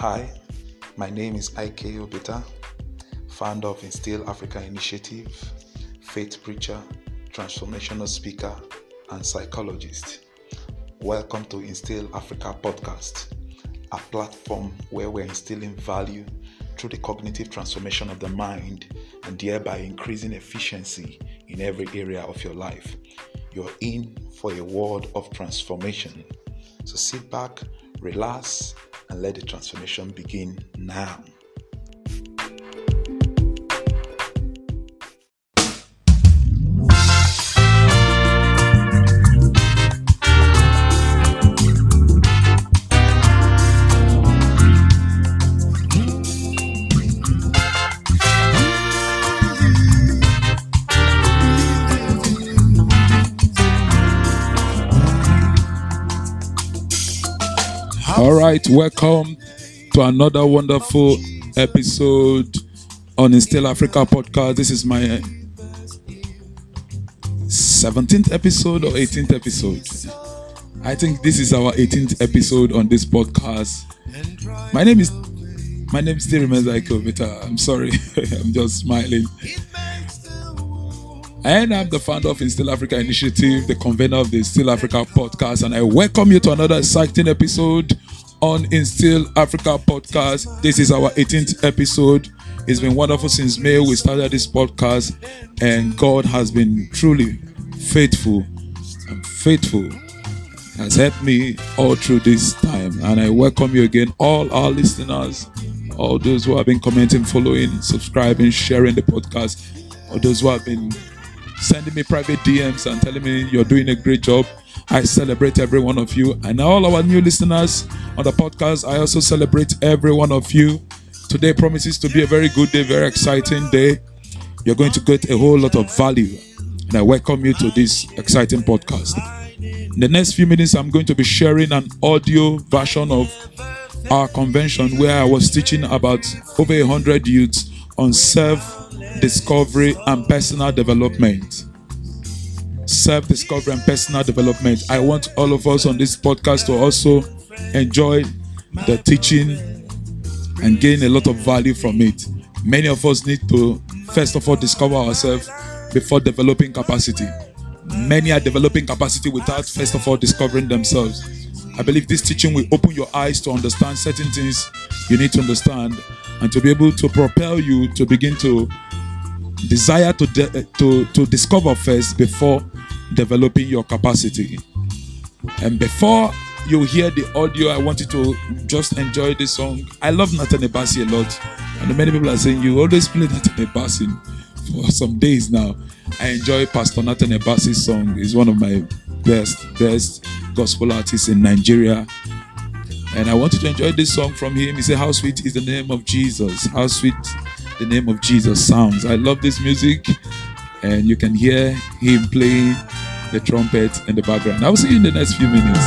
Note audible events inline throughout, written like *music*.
Hi, my name is Ike Obita, founder of Instill Africa Initiative, faith preacher, transformational speaker, and psychologist. Welcome to Instill Africa podcast, a platform where we're instilling value through the cognitive transformation of the mind and thereby increasing efficiency in every area of your life. You're in for a world of transformation. So sit back, relax, and let the transformation begin now. Right, welcome to another wonderful episode on Instill Africa podcast. This is my 17th episode or 18th episode. I think this is our 18th episode on this podcast. My name is my name still remains Ike Obita. Uh, I'm sorry, *laughs* I'm just smiling. And I'm the founder of Instill Africa Initiative, the convener of the Instill Africa podcast, and I welcome you to another exciting episode on Instill Africa podcast. This is our 18th episode. It's been wonderful since May we started this podcast, and God has been truly faithful and faithful has helped me all through this time. And I welcome you again, all our listeners, all those who have been commenting, following, subscribing, sharing the podcast, all those who have been sending me private DMs and telling me you're doing a great job. I celebrate every one of you. And all our new listeners on the podcast, I also celebrate every one of you. Today promises to be a very good day, very exciting day. You're going to get a whole lot of value. And I welcome you to this exciting podcast. In the next few minutes, I'm going to be sharing an audio version of our convention where I was teaching about over a hundred youths on self discovery and personal development. Self discovery and personal development. I want all of us on this podcast to also enjoy the teaching and gain a lot of value from it. Many of us need to, first of all, discover ourselves before developing capacity. Many are developing capacity without, first of all, discovering themselves. I believe this teaching will open your eyes to understand certain things you need to understand and to be able to propel you to begin to desire to de- to to discover first before developing your capacity. And before you hear the audio i want you to just enjoy this song. I love Nathaniel Bassey a lot. And many people are saying you always play Nathaniel Bassey for some days now. I enjoy pastor Nathaniel Bassey's song. He's one of my best best gospel artists in nigeria. And i want you to enjoy this song from him. He said how sweet is the name of jesus? How sweet the name of Jesus sounds. I love this music, and you can hear him playing the trumpet in the background. I'll see you in the next few minutes.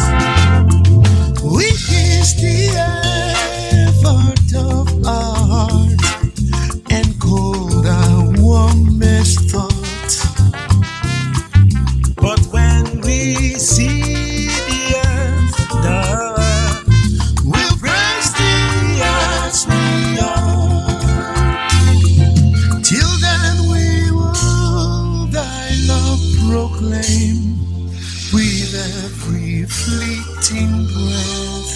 Fleeting breath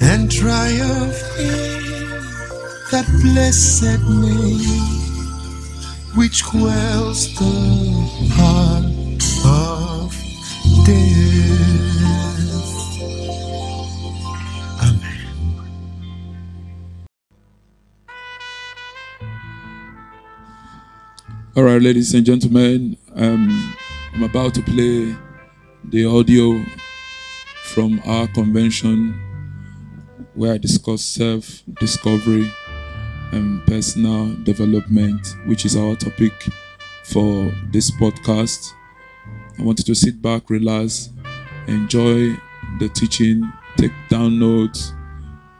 and triumph in that blessed name which quells the heart of death. Amen. All right, ladies and gentlemen, um, I'm about to play the audio from our convention where I discuss self discovery and personal development, which is our topic for this podcast. I want you to sit back, relax, enjoy the teaching, take down notes,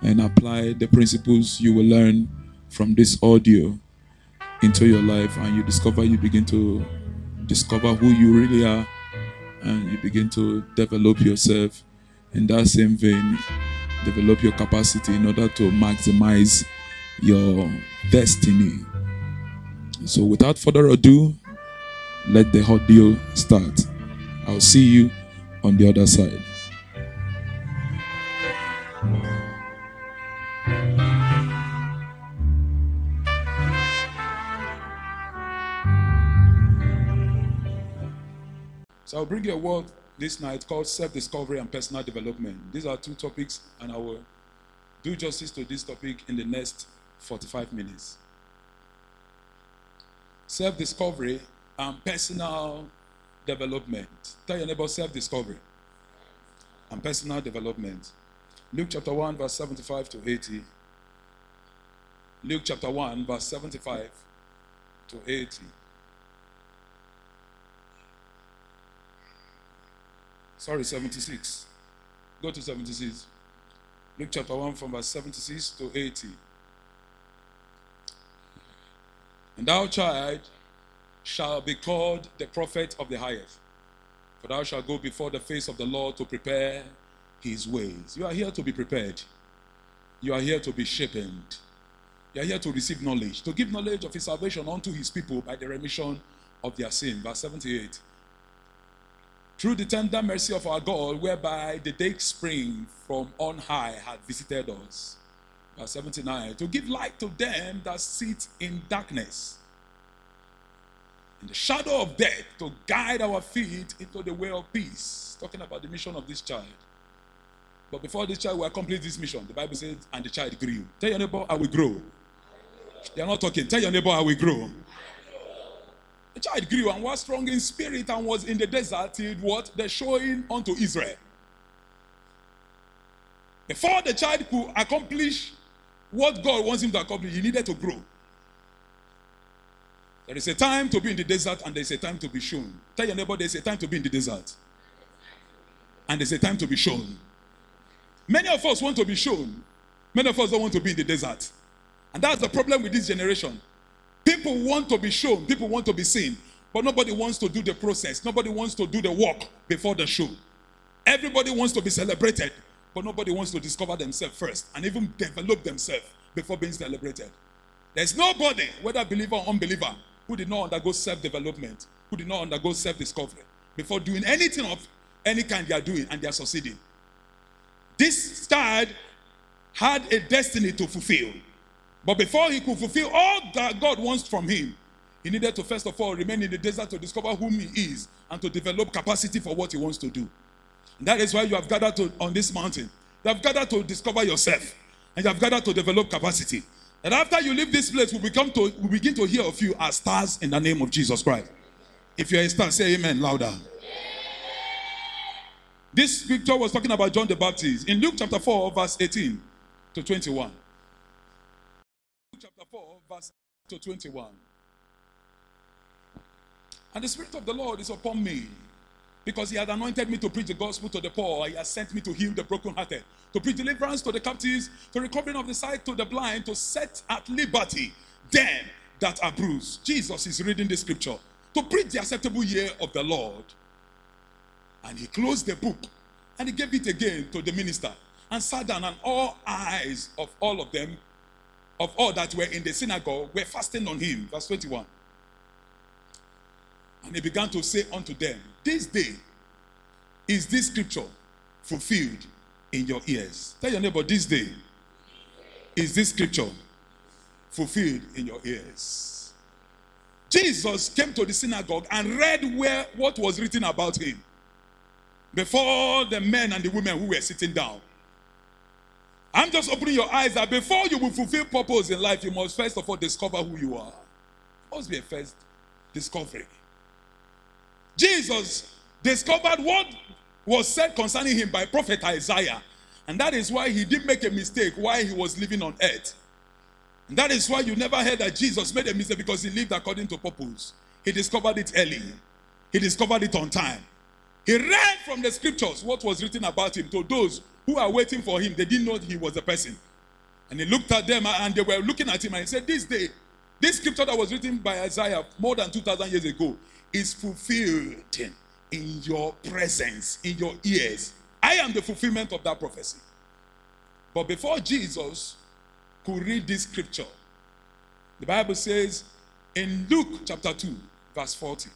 and apply the principles you will learn from this audio into your life and you discover you begin to discover who you really are and you begin to develop yourself in that same vein develop your capacity in order to maximize your destiny. So, without further ado, let the hot deal start. I'll see you on the other side. So I'll bring you a word this night called self-discovery and personal development. These are two topics, and I will do justice to this topic in the next 45 minutes. Self-discovery and personal development. Tell your neighbor self-discovery and personal development. Luke chapter 1, verse 75 to 80. Luke chapter 1, verse 75 to 80. Sorry, 76. Go to 76. Luke chapter 1 from verse 76 to 80. And thou, child, shall be called the prophet of the highest. For thou shalt go before the face of the Lord to prepare his ways. You are here to be prepared. You are here to be shapened. You are here to receive knowledge, to give knowledge of his salvation unto his people by the remission of their sin. Verse 78 through the tender mercy of our God, whereby the day spring from on high had visited us. Verse 79 to give light to them that sit in darkness, in the shadow of death, to guide our feet into the way of peace. Talking about the mission of this child. But before this child will accomplish this mission, the Bible says, and the child grew. Tell your neighbor, I will grow. They are not talking. Tell your neighbor, I will grow. The child grew and was strong in spirit and was in the desert till what? The showing unto Israel. Before the child could accomplish what God wants him to accomplish, he needed to grow. There is a time to be in the desert and there is a time to be shown. Tell your neighbor there's a time to be in the desert. And there's a time to be shown. Many of us want to be shown. Many of us don't want to be in the desert. And that's the problem with this generation. People want to be shown, people want to be seen, but nobody wants to do the process. Nobody wants to do the work before the show. Everybody wants to be celebrated, but nobody wants to discover themselves first and even develop themselves before being celebrated. There's nobody, whether believer or unbeliever, who did not undergo self development, who did not undergo self discovery before doing anything of any kind they are doing and they are succeeding. This child had a destiny to fulfill. But before he could fulfill all that God wants from him, he needed to first of all remain in the desert to discover whom he is and to develop capacity for what he wants to do. And that is why you have gathered to, on this mountain. You have gathered to discover yourself and you have gathered to develop capacity. And after you leave this place, we become to we begin to hear of you as stars in the name of Jesus Christ. If you're a star, say amen louder. This scripture was talking about John the Baptist in Luke chapter 4, verse 18 to 21 chapter 4, verse to 21. And the Spirit of the Lord is upon me because He has anointed me to preach the gospel to the poor. He has sent me to heal the brokenhearted, to preach deliverance to the captives, to recovering of the sight to the blind, to set at liberty them that are bruised. Jesus is reading the scripture to preach the acceptable year of the Lord. And he closed the book and he gave it again to the minister and sat down, and all eyes of all of them of all that were in the synagogue were fasting on him. Verse 21. And he began to say unto them, This day is this scripture fulfilled in your ears. Tell your neighbor, This day is this scripture fulfilled in your ears. Jesus came to the synagogue and read where what was written about him before the men and the women who were sitting down. I'm just opening your eyes that before you will fulfill purpose in life, you must first of all discover who you are. Must be a first discovery. Jesus discovered what was said concerning him by prophet Isaiah. And that is why he didn't make a mistake while he was living on earth. And that is why you never heard that Jesus made a mistake because he lived according to purpose. He discovered it early, he discovered it on time. He read from the scriptures what was written about him to those who are waiting for him. They didn't know he was a person. And he looked at them and they were looking at him and he said, This day, this scripture that was written by Isaiah more than 2,000 years ago is fulfilled in your presence, in your ears. I am the fulfillment of that prophecy. But before Jesus could read this scripture, the Bible says in Luke chapter 2, verse 40,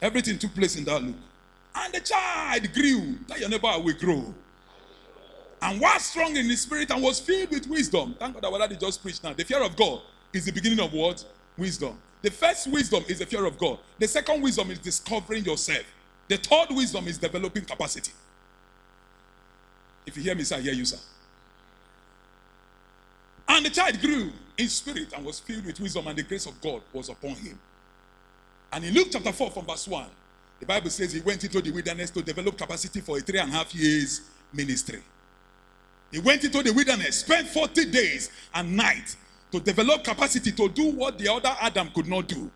everything took place in that Luke. And the child grew. Tell your neighbor, will grow. And was strong in his spirit and was filled with wisdom. Thank God that what I just preached now. The fear of God is the beginning of what? Wisdom. The first wisdom is the fear of God. The second wisdom is discovering yourself. The third wisdom is developing capacity. If you hear me, sir, I hear you, sir. And the child grew in spirit and was filled with wisdom, and the grace of God was upon him. And in Luke chapter 4, from verse 1, the Bible says he went into the wilderness to develop capacity for a three and a half years ministry. He went into the wilderness, spent 40 days and nights to develop capacity to do what the other Adam could not do.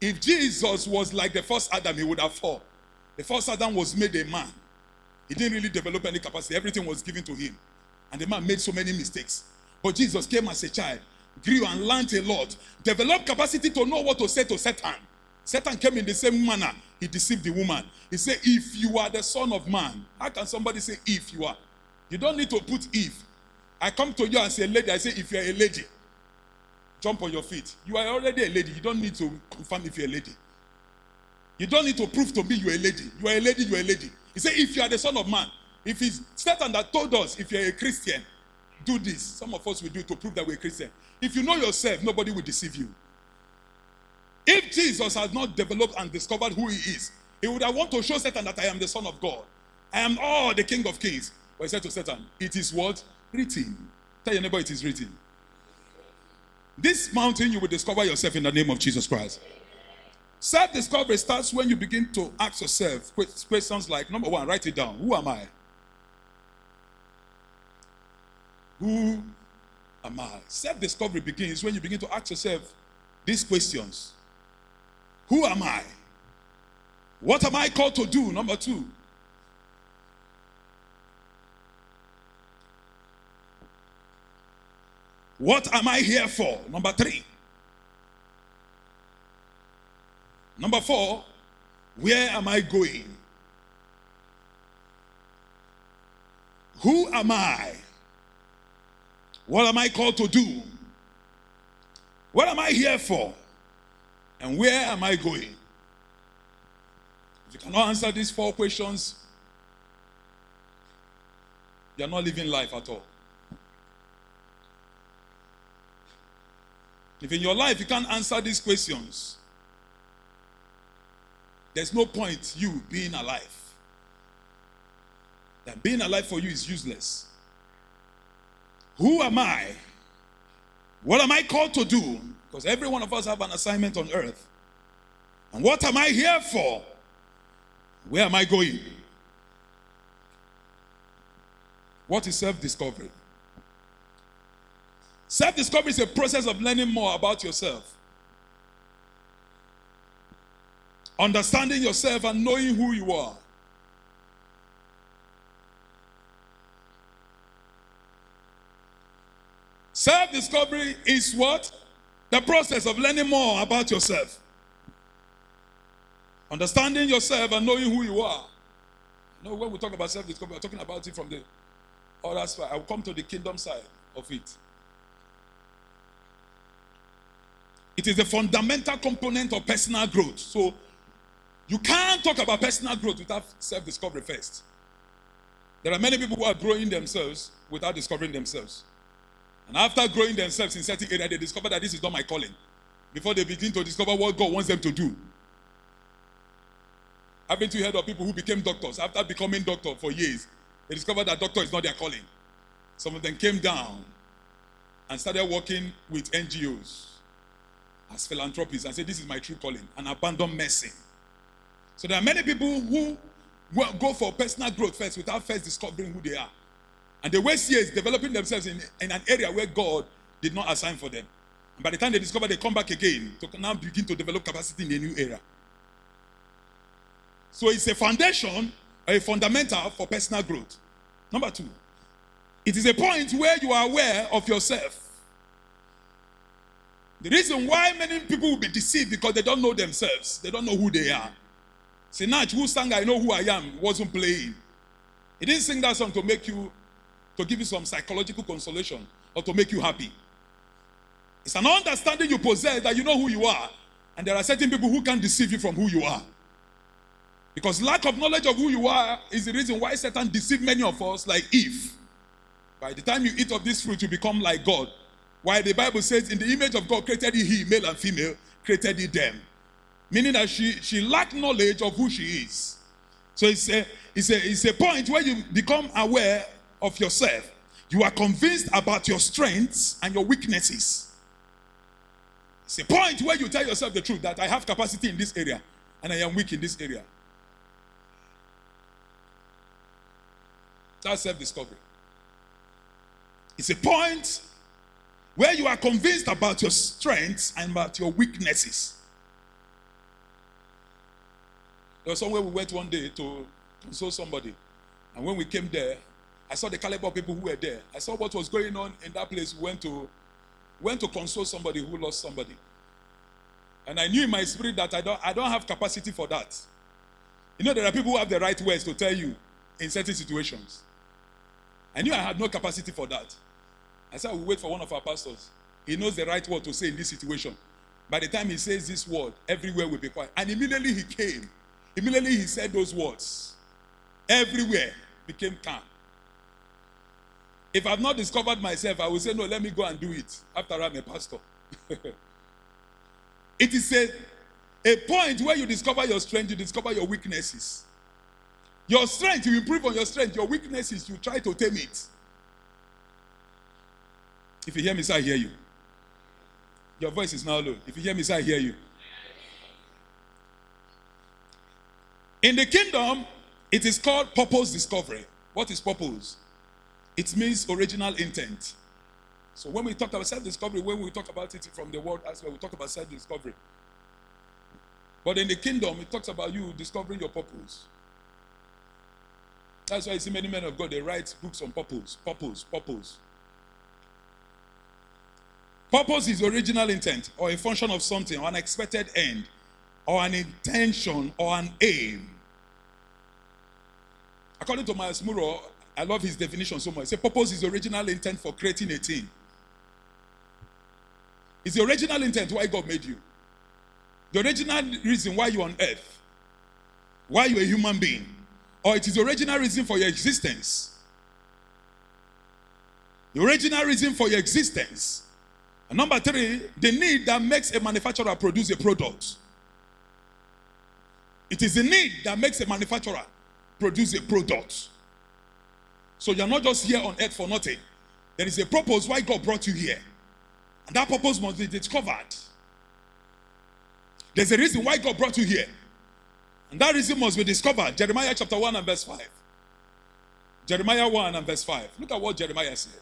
If Jesus was like the first Adam, he would have fallen. The first Adam was made a man. He didn't really develop any capacity, everything was given to him. And the man made so many mistakes. But Jesus came as a child, grew and learned a lot, developed capacity to know what to say to Satan. Satan came in the same manner. He deceived the woman. He said, If you are the son of man, how can somebody say, If you are? You don't need to put if. I come to you and say, Lady, I say, If you're a lady, jump on your feet. You are already a lady. You don't need to confirm if you're a lady. You don't need to prove to me you're a lady. You are a lady, you're a lady. He said, If you are the son of man, if it's Satan that told us, if you're a Christian, do this. Some of us will do it to prove that we're Christian. If you know yourself, nobody will deceive you. If Jesus has not developed and discovered who he is, he would have want to show Satan that I am the Son of God. I am all the King of Kings. But he said to Satan, It is what? Written. Tell your neighbor it is written. This mountain you will discover yourself in the name of Jesus Christ. Self discovery starts when you begin to ask yourself questions like number one, write it down. Who am I? Who am I? Self discovery begins when you begin to ask yourself these questions Who am I? What am I called to do? Number two. What am I here for? Number three. Number four, where am I going? Who am I? What am I called to do? What am I here for? And where am I going? If you cannot answer these four questions, you are not living life at all. If in your life you can't answer these questions, there's no point you being alive. That being alive for you is useless. Who am I? What am I called to do? Because every one of us have an assignment on earth. And what am I here for? Where am I going? What is self discovery? Self discovery is a process of learning more about yourself, understanding yourself, and knowing who you are. Self discovery is what? The process of learning more about yourself. Understanding yourself and knowing who you are. You know, when we talk about self discovery, we're talking about it from the other side. I will come to the kingdom side of it. It is the fundamental component of personal growth. So you can't talk about personal growth without self discovery first. There are many people who are growing themselves without discovering themselves. And after growing themselves in certain area, they discover that this is not my calling. Before they begin to discover what God wants them to do. Haven't you heard of people who became doctors? After becoming doctor for years, they discovered that doctor is not their calling. Some of them came down and started working with NGOs as philanthropists and said, This is my true calling, and abandon medicine. So there are many people who go for personal growth first without first discovering who they are. And they waste years developing themselves in, in an area where God did not assign for them. And by the time they discover, they come back again to now begin to develop capacity in a new area. So it's a foundation, a fundamental for personal growth. Number two, it is a point where you are aware of yourself. The reason why many people will be deceived because they don't know themselves, they don't know who they are. Sinach, who sang I Know Who I Am, wasn't playing. He didn't sing that song to make you, to give you some psychological consolation or to make you happy. It's an understanding you possess that you know who you are. And there are certain people who can deceive you from who you are. Because lack of knowledge of who you are is the reason why Satan deceived many of us, like Eve. By the time you eat of this fruit, you become like God. Why the Bible says, In the image of God created he, male and female, created he them. Meaning that she, she lacked knowledge of who she is. So it's a, it's, a, it's a point where you become aware of yourself. You are convinced about your strengths and your weaknesses. It's a point where you tell yourself the truth that I have capacity in this area and I am weak in this area. That's self discovery. It's a point where you are convinced about your strengths and about your weaknesses. There was somewhere we went one day to console somebody. And when we came there, I saw the caliber of people who were there. I saw what was going on in that place. We went to, went to console somebody who lost somebody. And I knew in my spirit that I don't, I don't have capacity for that. You know, there are people who have the right words to tell you in certain situations. I knew I had no capacity for that. I said, I will wait for one of our pastors. He knows the right word to say in this situation. By the time he says this word, everywhere will be quiet. And immediately he came. Immediately he said those words. Everywhere became calm. If I've not discovered myself, I will say, No, let me go and do it. After I'm a pastor. *laughs* it is a, a point where you discover your strength, you discover your weaknesses. Your strength, you improve on your strength. Your weaknesses, you try to tame it. If you hear me, say I hear you. Your voice is now low. If you hear me, say I hear you. In the kingdom, it is called purpose discovery. What is purpose? It means original intent. So when we talk about self-discovery, when we talk about it from the world as well, we talk about self-discovery. But in the kingdom, it talks about you discovering your purpose. That's why you see many men of God, they write books on purpose, purpose, purpose. Purpose is original intent or a function of something or an expected end or an intention or an aim. According to Myles Munroe, I love his definition so much. Say purpose is original intent for creating a thing. It's the original intent why God made you. The original reason why you're on earth. Why you're a human being. Or it is the original reason for your existence. The original reason for your existence. And number three, the need that makes a manufacturer produce a product. It is the need that makes a manufacturer produce a product. So you're not just here on earth for nothing. There is a purpose why God brought you here. And that purpose must be discovered. There's a reason why God brought you here. And that reason must be discovered. Jeremiah chapter 1 and verse 5. Jeremiah 1 and verse 5. Look at what Jeremiah said.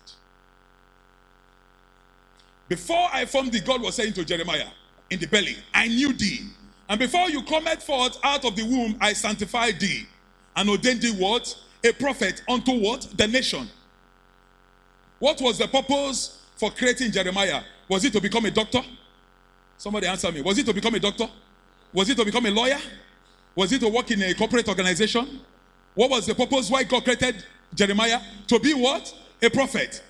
Before I formed thee, God was saying to Jeremiah in the belly, I knew thee. And before you cometh forth out of the womb, I sanctified thee and ordained thee what? A prophet unto what? The nation. What was the purpose for creating Jeremiah? Was it to become a doctor? Somebody answer me. Was it to become a doctor? Was it to become a lawyer? Was it to work in a corporate organization? What was the purpose why God created Jeremiah? To be what? A prophet.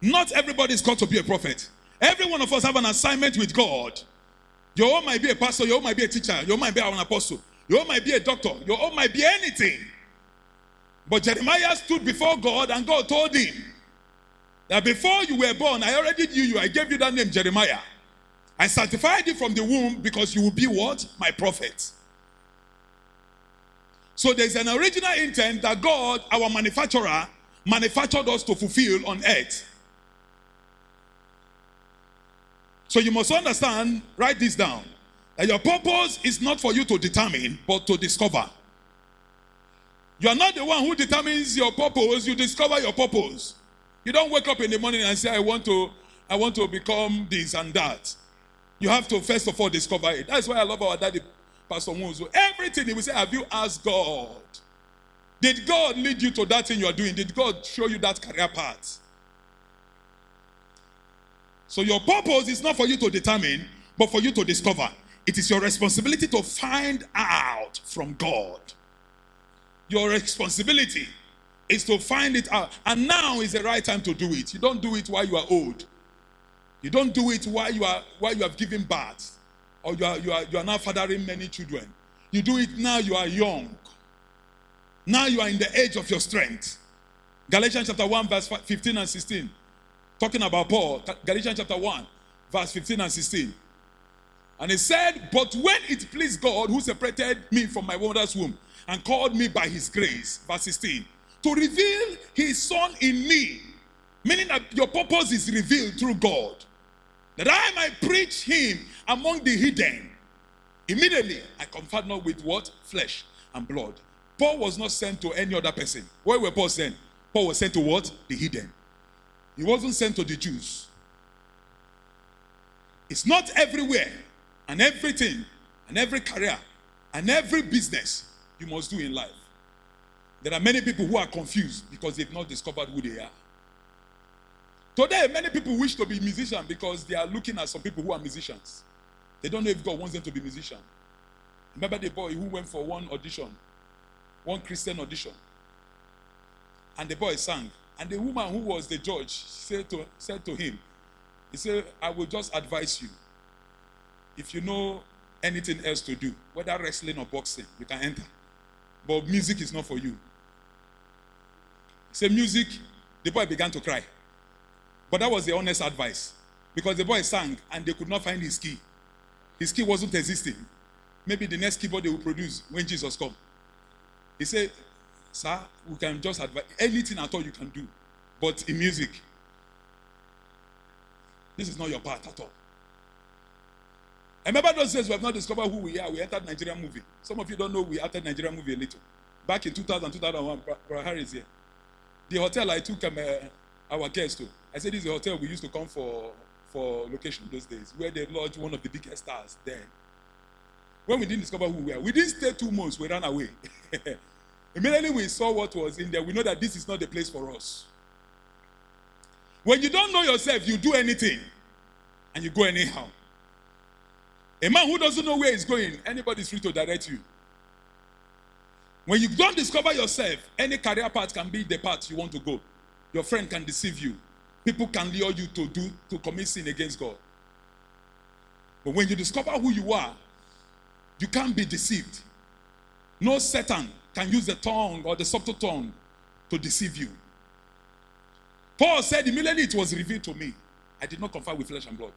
Not everybody is called to be a prophet. Every one of us have an assignment with God. Your own might be a pastor, your own might be a teacher, your own might be an apostle, your own might be a doctor, your own might be anything. But Jeremiah stood before God and God told him that before you were born, I already knew you. I gave you that name, Jeremiah. I sanctified you from the womb because you will be what? My prophet. So there's an original intent that God, our manufacturer, manufactured us to fulfill on earth. So you must understand, write this down, that your purpose is not for you to determine, but to discover. You are not the one who determines your purpose, you discover your purpose. You don't wake up in the morning and say, I want to, I want to become this and that. You have to first of all discover it. That's why I love our daddy, Pastor Muzo. Everything he will say, Have you asked God? Did God lead you to that thing you are doing? Did God show you that career path? So your purpose is not for you to determine, but for you to discover. It is your responsibility to find out from God. Your responsibility is to find it out. And now is the right time to do it. You don't do it while you are old. You don't do it while you are while you have given birth, or you are you are you are now fathering many children. You do it now you are young. Now you are in the age of your strength. Galatians chapter 1, verse 15 and 16. Talking about Paul, Galatians chapter 1, verse 15 and 16. And he said, But when it pleased God who separated me from my mother's womb and called me by his grace, verse 16, to reveal his son in me, meaning that your purpose is revealed through God, that I might preach him among the hidden. Immediately, I conferred not with what? Flesh and blood. Paul was not sent to any other person. Where were Paul sent? Paul was sent to what? The hidden. He wasn't sent to the Jews. It's not everywhere and everything and every career and every business you must do in life. There are many people who are confused because they've not discovered who they are. Today, many people wish to be musicians because they are looking at some people who are musicians. They don't know if God wants them to be musicians. Remember the boy who went for one audition, one Christian audition, and the boy sang. And the woman who was the judge said to, said to him, He said, I will just advise you. If you know anything else to do, whether wrestling or boxing, you can enter. But music is not for you. Say music, the boy began to cry. But that was the honest advice. Because the boy sang and they could not find his key. His key wasn't existing. Maybe the next keyboard they will produce when Jesus come. He said, Sir, we can just advise anything at all you can do. But in music, this is not your part at all. I remember those days we have not discovered who we are. We entered Nigerian movie. Some of you don't know we entered Nigerian movie a little. Back in 2000, 2001, Brother Harry is here. The hotel I took um, uh, our guests to, I said this is the hotel we used to come for for location those days, where they lodged one of the biggest stars there. When we didn't discover who we are, we didn't stay two months, we ran away. *laughs* Immediately we saw what was in there, we know that this is not the place for us. When you don't know yourself, you do anything and you go anyhow. A man who doesn't know where he's going, anybody is free to direct you. When you don't discover yourself, any career path can be the path you want to go. Your friend can deceive you. People can lure you to do to commit sin against God. But when you discover who you are, you can't be deceived. No Satan can use the tongue or the subtle tongue to deceive you. Paul said, immediately it was revealed to me. I did not confer with flesh and blood.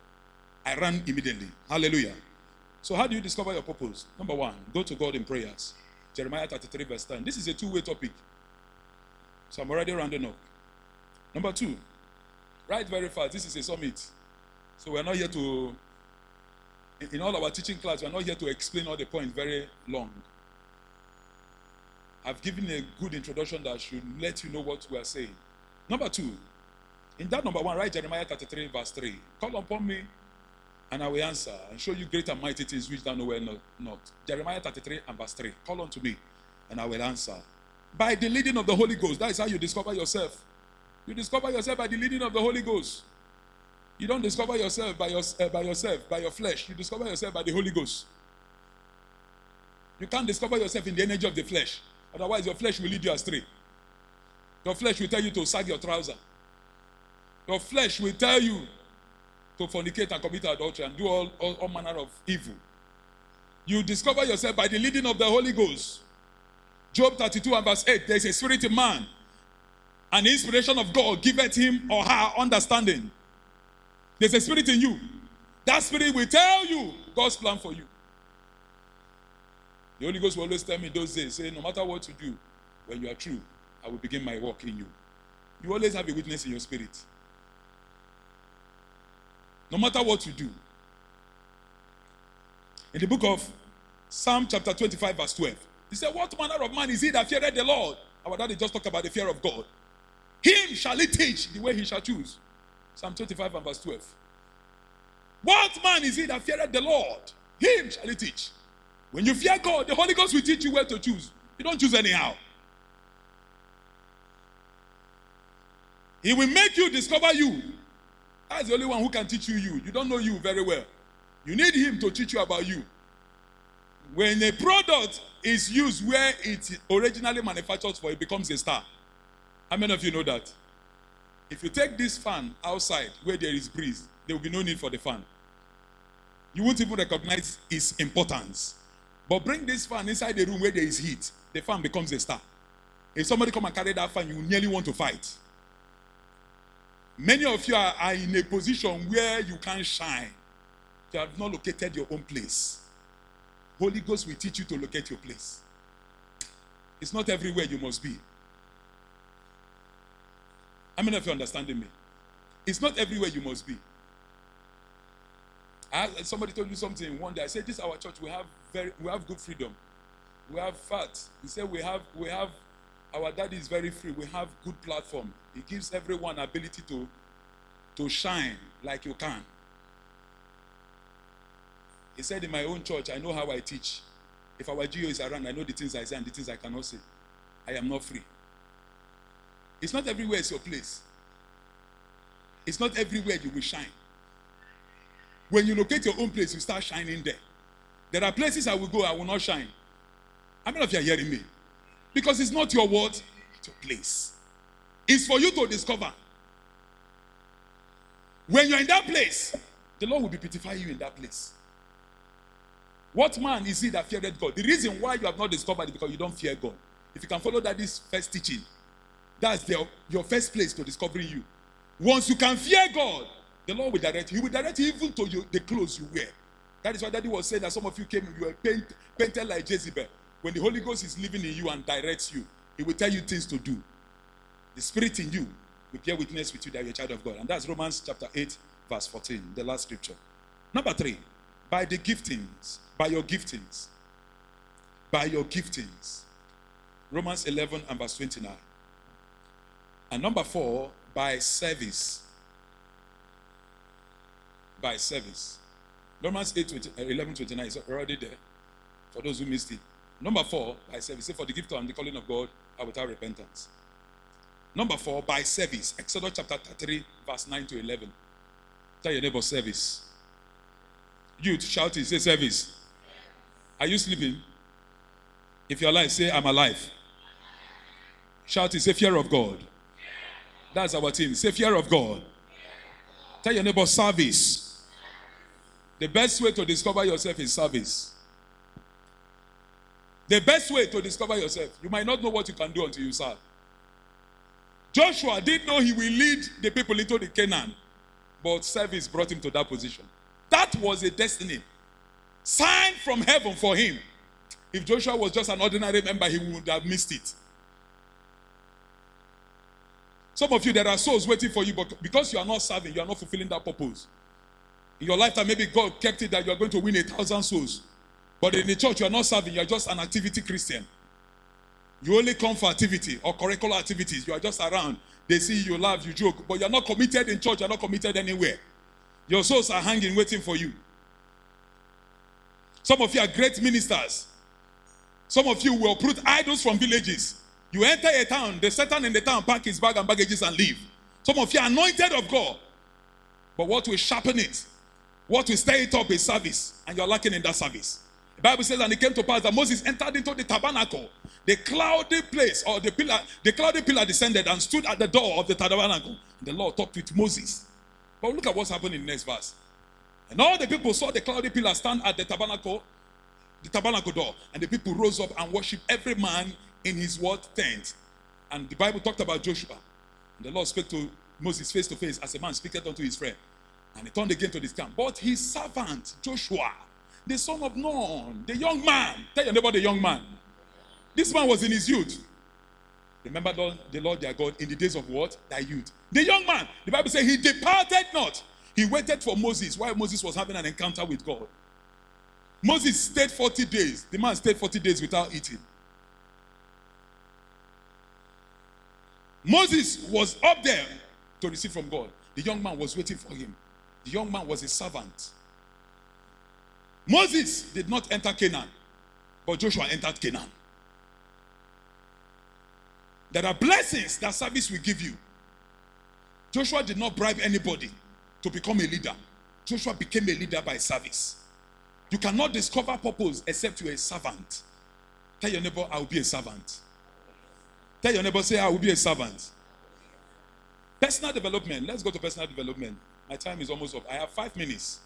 I ran immediately. Hallelujah. So, how do you discover your purpose? Number one, go to God in prayers. Jeremiah 33, verse 10. This is a two way topic. So, I'm already rounding up. Number two, write very fast. This is a summit. So, we're not here to, in all our teaching class, we're not here to explain all the points very long. I've given a good introduction that should let you know what we are saying. Number two, in that number one, write Jeremiah 33, verse 3. Call upon me and I will answer and show you great and mighty things which thou knowest not. Jeremiah 33 and verse 3. Call unto me, and I will answer. By the leading of the Holy Ghost. That is how you discover yourself. You discover yourself by the leading of the Holy Ghost. You don't discover yourself by, your, uh, by yourself, by your flesh. You discover yourself by the Holy Ghost. You can't discover yourself in the energy of the flesh. Otherwise, your flesh will lead you astray. Your flesh will tell you to sag your trouser. Your flesh will tell you to fornicate and commit adultery and do all, all, all manner of evil. You discover yourself by the leading of the Holy Ghost. Job 32 and verse 8 there is a spirit in man, the inspiration of God giveth him or her understanding. There's a spirit in you. That spirit will tell you God's plan for you. The Holy Ghost will always tell me those days, say, no matter what you do, when you are true, I will begin my work in you. You always have a witness in your spirit. No matter what you do. In the book of Psalm chapter 25, verse 12, he said, What manner of man is he that feareth the Lord? Our daddy just talked about the fear of God. Him shall he teach the way he shall choose. Psalm 25 and verse 12. What man is he that feareth the Lord? Him shall he teach. When you fear God, the Holy Ghost will teach you where to choose. You don't choose anyhow. He will make you discover you. That's the only one who can teach you you. You don't know you very well. You need him to teach you about you. When a product is used where it originally manufactured for, it becomes a star. How many of you know that? If you take this fan outside where there is breeze, there will be no need for the fan. You won't even recognize its importance. But bring this fan inside the room where there is heat, the fan becomes a star. If somebody come and carry that fan, you nearly want to fight. Many of you are, are in a position where you can't shine. You have not located your own place. Holy Ghost will teach you to locate your place. It's not everywhere you must be. How many of you understanding me? It's not everywhere you must be. I, somebody told you something one day. I said, "This is our church. We have very, we have good freedom. We have fat." He said, "We have, we have, our daddy is very free. We have good platform. He gives everyone ability to, to shine like you can." He said, "In my own church, I know how I teach. If our GO is around, I know the things I say and the things I cannot say. I am not free. It's not everywhere is your place. It's not everywhere you will shine. When you locate your own place, you start shining there. There are places I will go, I will not shine. How many of you are hearing me? Because it's not your word, it's your place. It's for you to discover. When you're in that place, the Lord will be pitifying you in that place. What man is he that feared God? The reason why you have not discovered it because you don't fear God. If you can follow that this first teaching, that's the, your first place to discovering you. Once you can fear God, the Lord will direct you. He will direct you even to you, the clothes you wear. That is why Daddy was saying that some of you came, you were paint, painted like Jezebel. When the Holy Ghost is living in you and directs you, He will tell you things to do. The Spirit in you will bear witness with you that you're a child of God. And that's Romans chapter 8, verse 14, the last scripture. Number three, by the giftings, by your giftings, by your giftings. Romans 11 and verse 29. And number four, by service. By service. Romans 8, 20, uh, 11, 29 is already there for those who missed it. Number four, by service. Say, for the gift and the calling of God are without repentance. Number four, by service. Exodus chapter 33, verse 9 to 11. Tell your neighbor service. Youth, shout it. Say service. Are you sleeping? If you're alive, say I'm alive. Shout it. Say fear of God. That's our team. Say fear of God. Tell your neighbor service. The best way to discover yourself is service. The best way to discover yourself, you might not know what you can do until you serve. Joshua didn't know he will lead the people into the Canaan, but service brought him to that position. That was a destiny signed from heaven for him. If Joshua was just an ordinary member, he would have missed it. Some of you, there are souls waiting for you, but because you are not serving, you are not fulfilling that purpose. In your lifetime, maybe God kept it that you are going to win a thousand souls. But in the church, you are not serving, you are just an activity Christian. You only come for activity or curricular activities. You are just around. They see you laugh, you joke, but you are not committed in church, you are not committed anywhere. Your souls are hanging, waiting for you. Some of you are great ministers. Some of you will uproot idols from villages. You enter a town, the Satan in the town pack his bag and baggages and leave. Some of you are anointed of God. But what will sharpen it, what will stir it up is service, and you're lacking in that service. Bible says, and it came to pass that Moses entered into the tabernacle, the cloudy place, or the pillar, the cloudy pillar descended and stood at the door of the tabernacle. The Lord talked with Moses. But look at what's happening in the next verse. And all the people saw the cloudy pillar stand at the tabernacle, the tabernacle door, and the people rose up and worshiped every man in his what tent. And the Bible talked about Joshua. And the Lord spoke to Moses face to face as a man speaketh unto his friend. And he turned again to this camp. But his servant, Joshua, the son of Nun, the young man, tell your neighbor the young man. This man was in his youth. Remember the Lord, the their God in the days of what? Thy youth. The young man, the Bible says he departed not. He waited for Moses while Moses was having an encounter with God. Moses stayed 40 days. The man stayed 40 days without eating. Moses was up there to receive from God. The young man was waiting for him. The young man was a servant. Moses did not enter Canaan, but Joshua entered Canaan. There are blessings that service will give you. Joshua did not bribe anybody to become a leader. Joshua became a leader by service. You cannot discover purpose except you're a servant. Tell your neighbor, I will be a servant. Tell your neighbor, say, I will be a servant. Personal development. Let's go to personal development. My time is almost up. I have five minutes.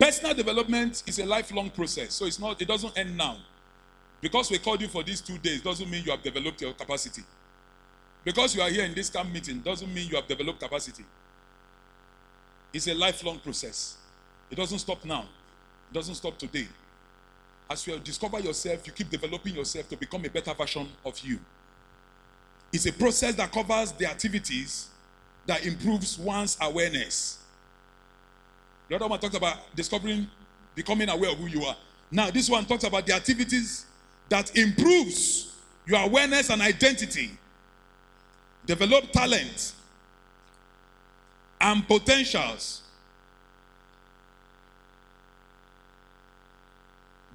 Personal development is a lifelong process, so it's not. It doesn't end now. Because we called you for these two days doesn't mean you have developed your capacity. Because you are here in this camp meeting doesn't mean you have developed capacity. It's a lifelong process. It doesn't stop now. It doesn't stop today. As you discover yourself, you keep developing yourself to become a better version of you. It's a process that covers the activities that improves one's awareness. The other one talks about discovering, becoming aware of who you are. Now, this one talks about the activities that improves your awareness and identity. Develop talent and potentials.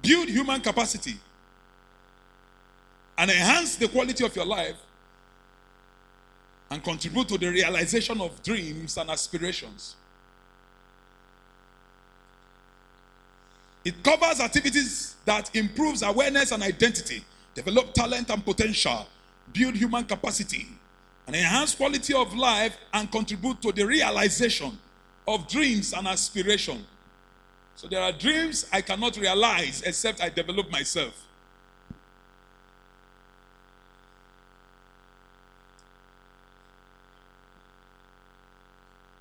Build human capacity and enhance the quality of your life and contribute to the realization of dreams and aspirations. It covers activities that improves awareness and identity, develop talent and potential, build human capacity, and enhance quality of life and contribute to the realization of dreams and aspiration. So there are dreams I cannot realize except I develop myself.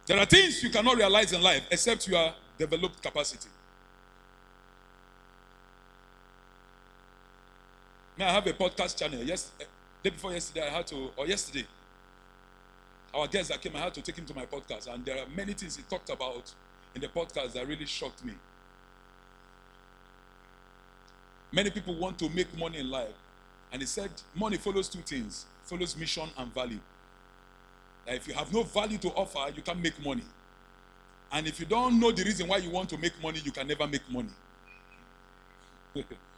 There are things you cannot realize in life except you are developed capacity. May I have a podcast channel? Yes, eh, day before yesterday, I had to, or yesterday, our guest that came, I had to take him to my podcast, and there are many things he talked about in the podcast that really shocked me. Many people want to make money in life, and he said money follows two things: follows mission and value. That if you have no value to offer, you can't make money. And if you don't know the reason why you want to make money, you can never make money. *laughs*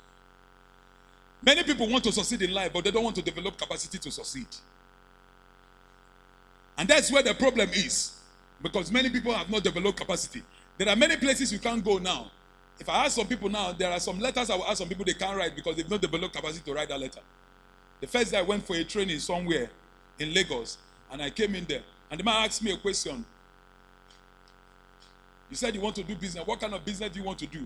Many people want to succeed in life, but they don't want to develop capacity to succeed. And that's where the problem is. Because many people have not developed capacity. There are many places you can't go now. If I ask some people now, there are some letters I will ask some people they can't write because they've not developed capacity to write that letter. The first day I went for a training somewhere in Lagos, and I came in there, and the man asked me a question. He said you want to do business. What kind of business do you want to do?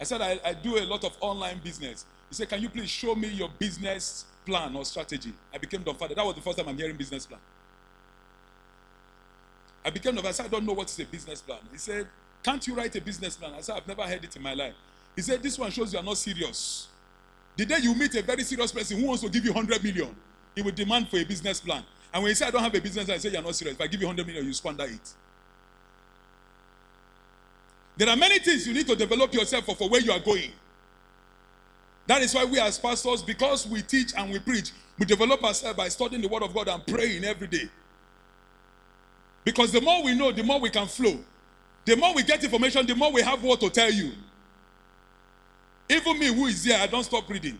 I said, I, I do a lot of online business. He said, Can you please show me your business plan or strategy? I became dumbfounded. That was the first time I'm hearing business plan. I became dumbfounded. I said, I don't know what is a business plan. He said, Can't you write a business plan? I said, I've never heard it in my life. He said, This one shows you are not serious. The day you meet a very serious person who wants to give you 100 million, he will demand for a business plan. And when you say, I don't have a business plan, I say, You're not serious. If I give you 100 million, you squander it. There are many things you need to develop yourself for, for where you are going. That is why we as pastors, because we teach and we preach, we develop ourselves by studying the word of God and praying every day. Because the more we know, the more we can flow. The more we get information, the more we have what to tell you. Even me, who is here, I don't stop reading.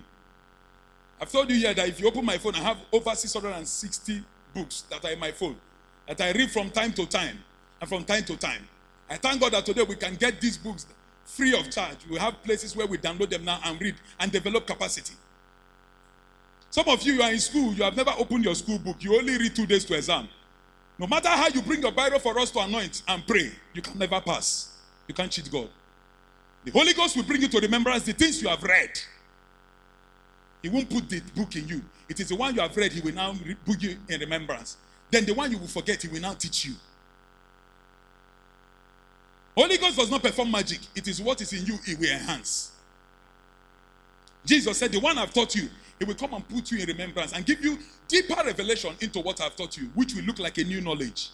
I've told you here that if you open my phone, I have over 660 books that are in my phone that I read from time to time and from time to time. I thank God that today we can get these books free of charge. We have places where we download them now and read and develop capacity. Some of you, you are in school, you have never opened your school book, you only read two days to exam. No matter how you bring your Bible for us to anoint and pray, you can never pass. You can't cheat God. The Holy Ghost will bring you to remembrance the things you have read. He won't put the book in you. It is the one you have read, He will now put you in remembrance. Then the one you will forget, He will now teach you. Holy Ghost does not perform magic. It is what is in you, it will enhance. Jesus said, The one I've taught you, he will come and put you in remembrance and give you deeper revelation into what I've taught you, which will look like a new knowledge.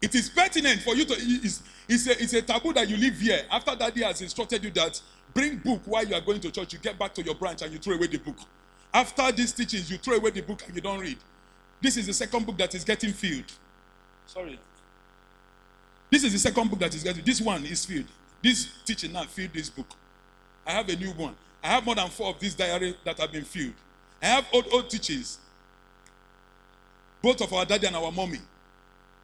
It is pertinent for you to, it's, it's, a, it's a taboo that you live here. After daddy has instructed you that bring book while you are going to church, you get back to your branch and you throw away the book. After these teachings, you throw away the book and you don't read. This is the second book that is getting filled. Sorry. This is the second book that is getting. This one is filled. This teaching now filled this book. I have a new one. I have more than four of these diary that have been filled. I have old old teachings. Both of our daddy and our mommy.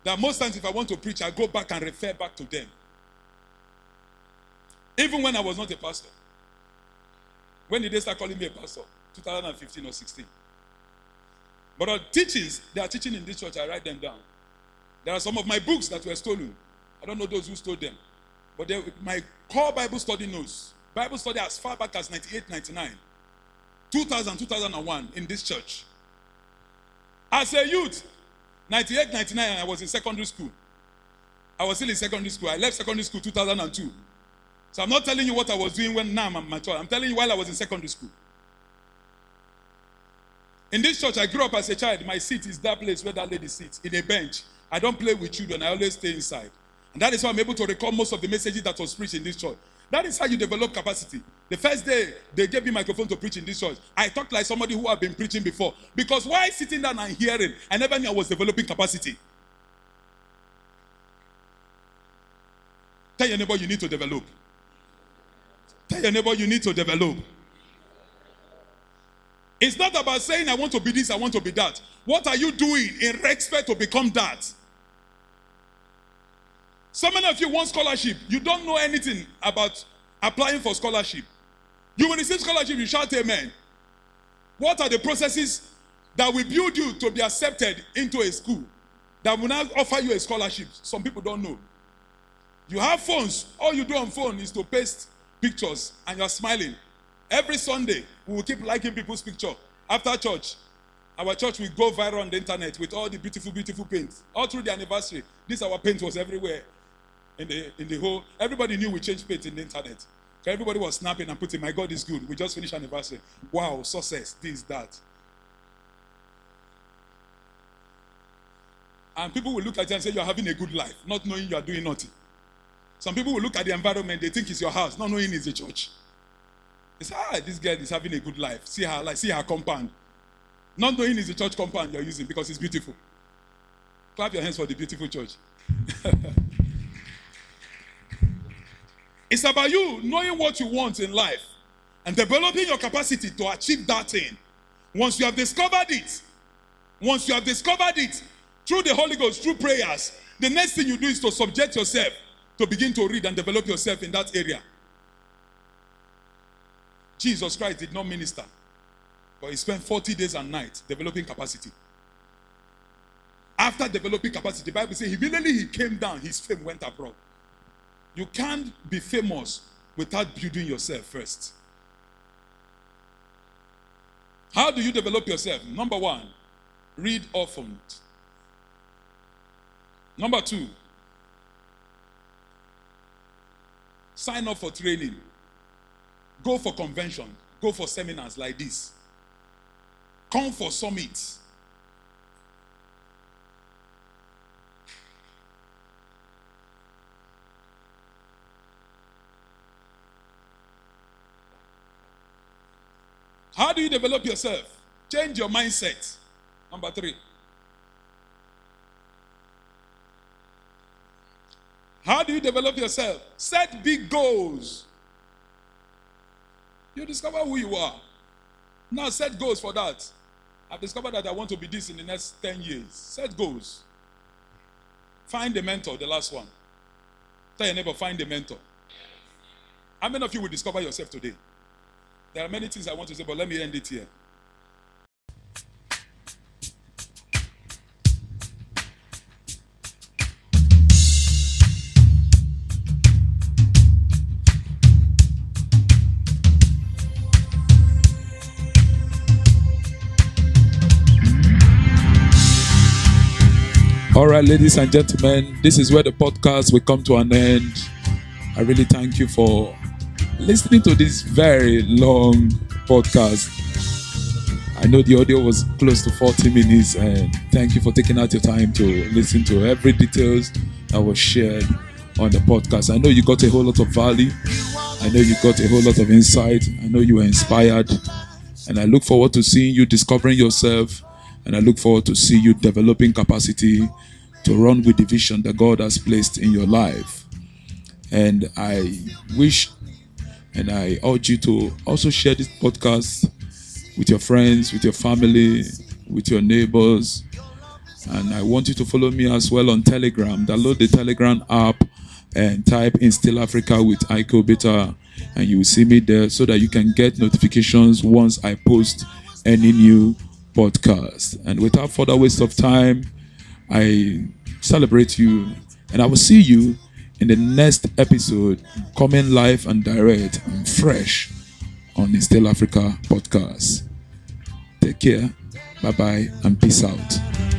That most times if I want to preach, I go back and refer back to them. Even when I was not a pastor. When did they start calling me a pastor? 2015 or 16. But the teachings they are teaching in this church, I write them down. There are some of my books that were stolen. I don't know those who stole them. But they, my core Bible study notes, Bible study as far back as 98, 99, 2000, 2001 in this church. As a youth, 98, 99, I was in secondary school. I was still in secondary school. I left secondary school 2002. So I'm not telling you what I was doing when now I'm mature. I'm telling you while I was in secondary school. In this church, I grew up as a child. My seat is that place where that lady sits, in a bench. I don't play with children. I always stay inside. And that is why I'm able to recall most of the messages that was preached in this church. That is how you develop capacity. The first day they gave me microphone to preach in this church, I talked like somebody who had been preaching before. Because while sitting down and hearing, I never knew I was developing capacity. Tell your neighbor you need to develop. Tell your neighbor you need to develop. It's not about saying, I want to be this, I want to be that. What are you doing in respect to become that? So many of you want scholarship. You don't know anything about applying for scholarship. You will receive scholarship, you shout amen. What are the processes that will build you to be accepted into a school that will now offer you a scholarship? Some people don't know. You have phones. All you do on phone is to paste pictures and you're smiling. Every Sunday, we will keep liking people's picture. After church, our church will go viral on the internet with all the beautiful, beautiful paints. All through the anniversary, this our paint was everywhere. In the in the whole, everybody knew we changed paint in the internet. Everybody was snapping and putting, "My God is good." We just finished anniversary. Wow, success, this, that. And people will look at you and say, "You're having a good life," not knowing you are doing nothing. Some people will look at the environment, they think it's your house, not knowing it's a church. They say, ah, this girl is having a good life. See her like see her compound. Not knowing it's a church compound you're using because it's beautiful. Clap your hands for the beautiful church. *laughs* it's about you knowing what you want in life and developing your capacity to achieve that thing. Once you have discovered it, once you have discovered it through the Holy Ghost, through prayers, the next thing you do is to subject yourself to begin to read and develop yourself in that area. Jesus Christ did not minister, but he spent 40 days and nights developing capacity. After developing capacity, the Bible says immediately he came down, his fame went abroad. You can't be famous without building yourself first. How do you develop yourself? Number one, read often. Number two, sign up for training. Go for convention. Go for seminars like this. Come for summits. How do you develop yourself? Change your mindset. Number three. How do you develop yourself? Set big goals. You discover who you are. Now set goals for that. I've discovered that I want to be this in the next 10 years. Set goals. Find a mentor, the last one. Tell your neighbor, find a mentor. How many of you will discover yourself today? There are many things I want to say, but let me end it here. All right, ladies and gentlemen, this is where the podcast will come to an end. I really thank you for listening to this very long podcast. I know the audio was close to 40 minutes, and thank you for taking out your time to listen to every details that was shared on the podcast. I know you got a whole lot of value. I know you got a whole lot of insight. I know you were inspired, and I look forward to seeing you discovering yourself, and I look forward to see you developing capacity to run with the vision that God has placed in your life. And I wish and I urge you to also share this podcast with your friends, with your family, with your neighbors. And I want you to follow me as well on Telegram. Download the Telegram app and type in Still Africa with Ike Obita, and you will see me there so that you can get notifications once I post any new podcast. And without further waste of time, I celebrate you and I will see you in the next episode coming live and direct and fresh on the Still Africa podcast. Take care, bye bye, and peace out.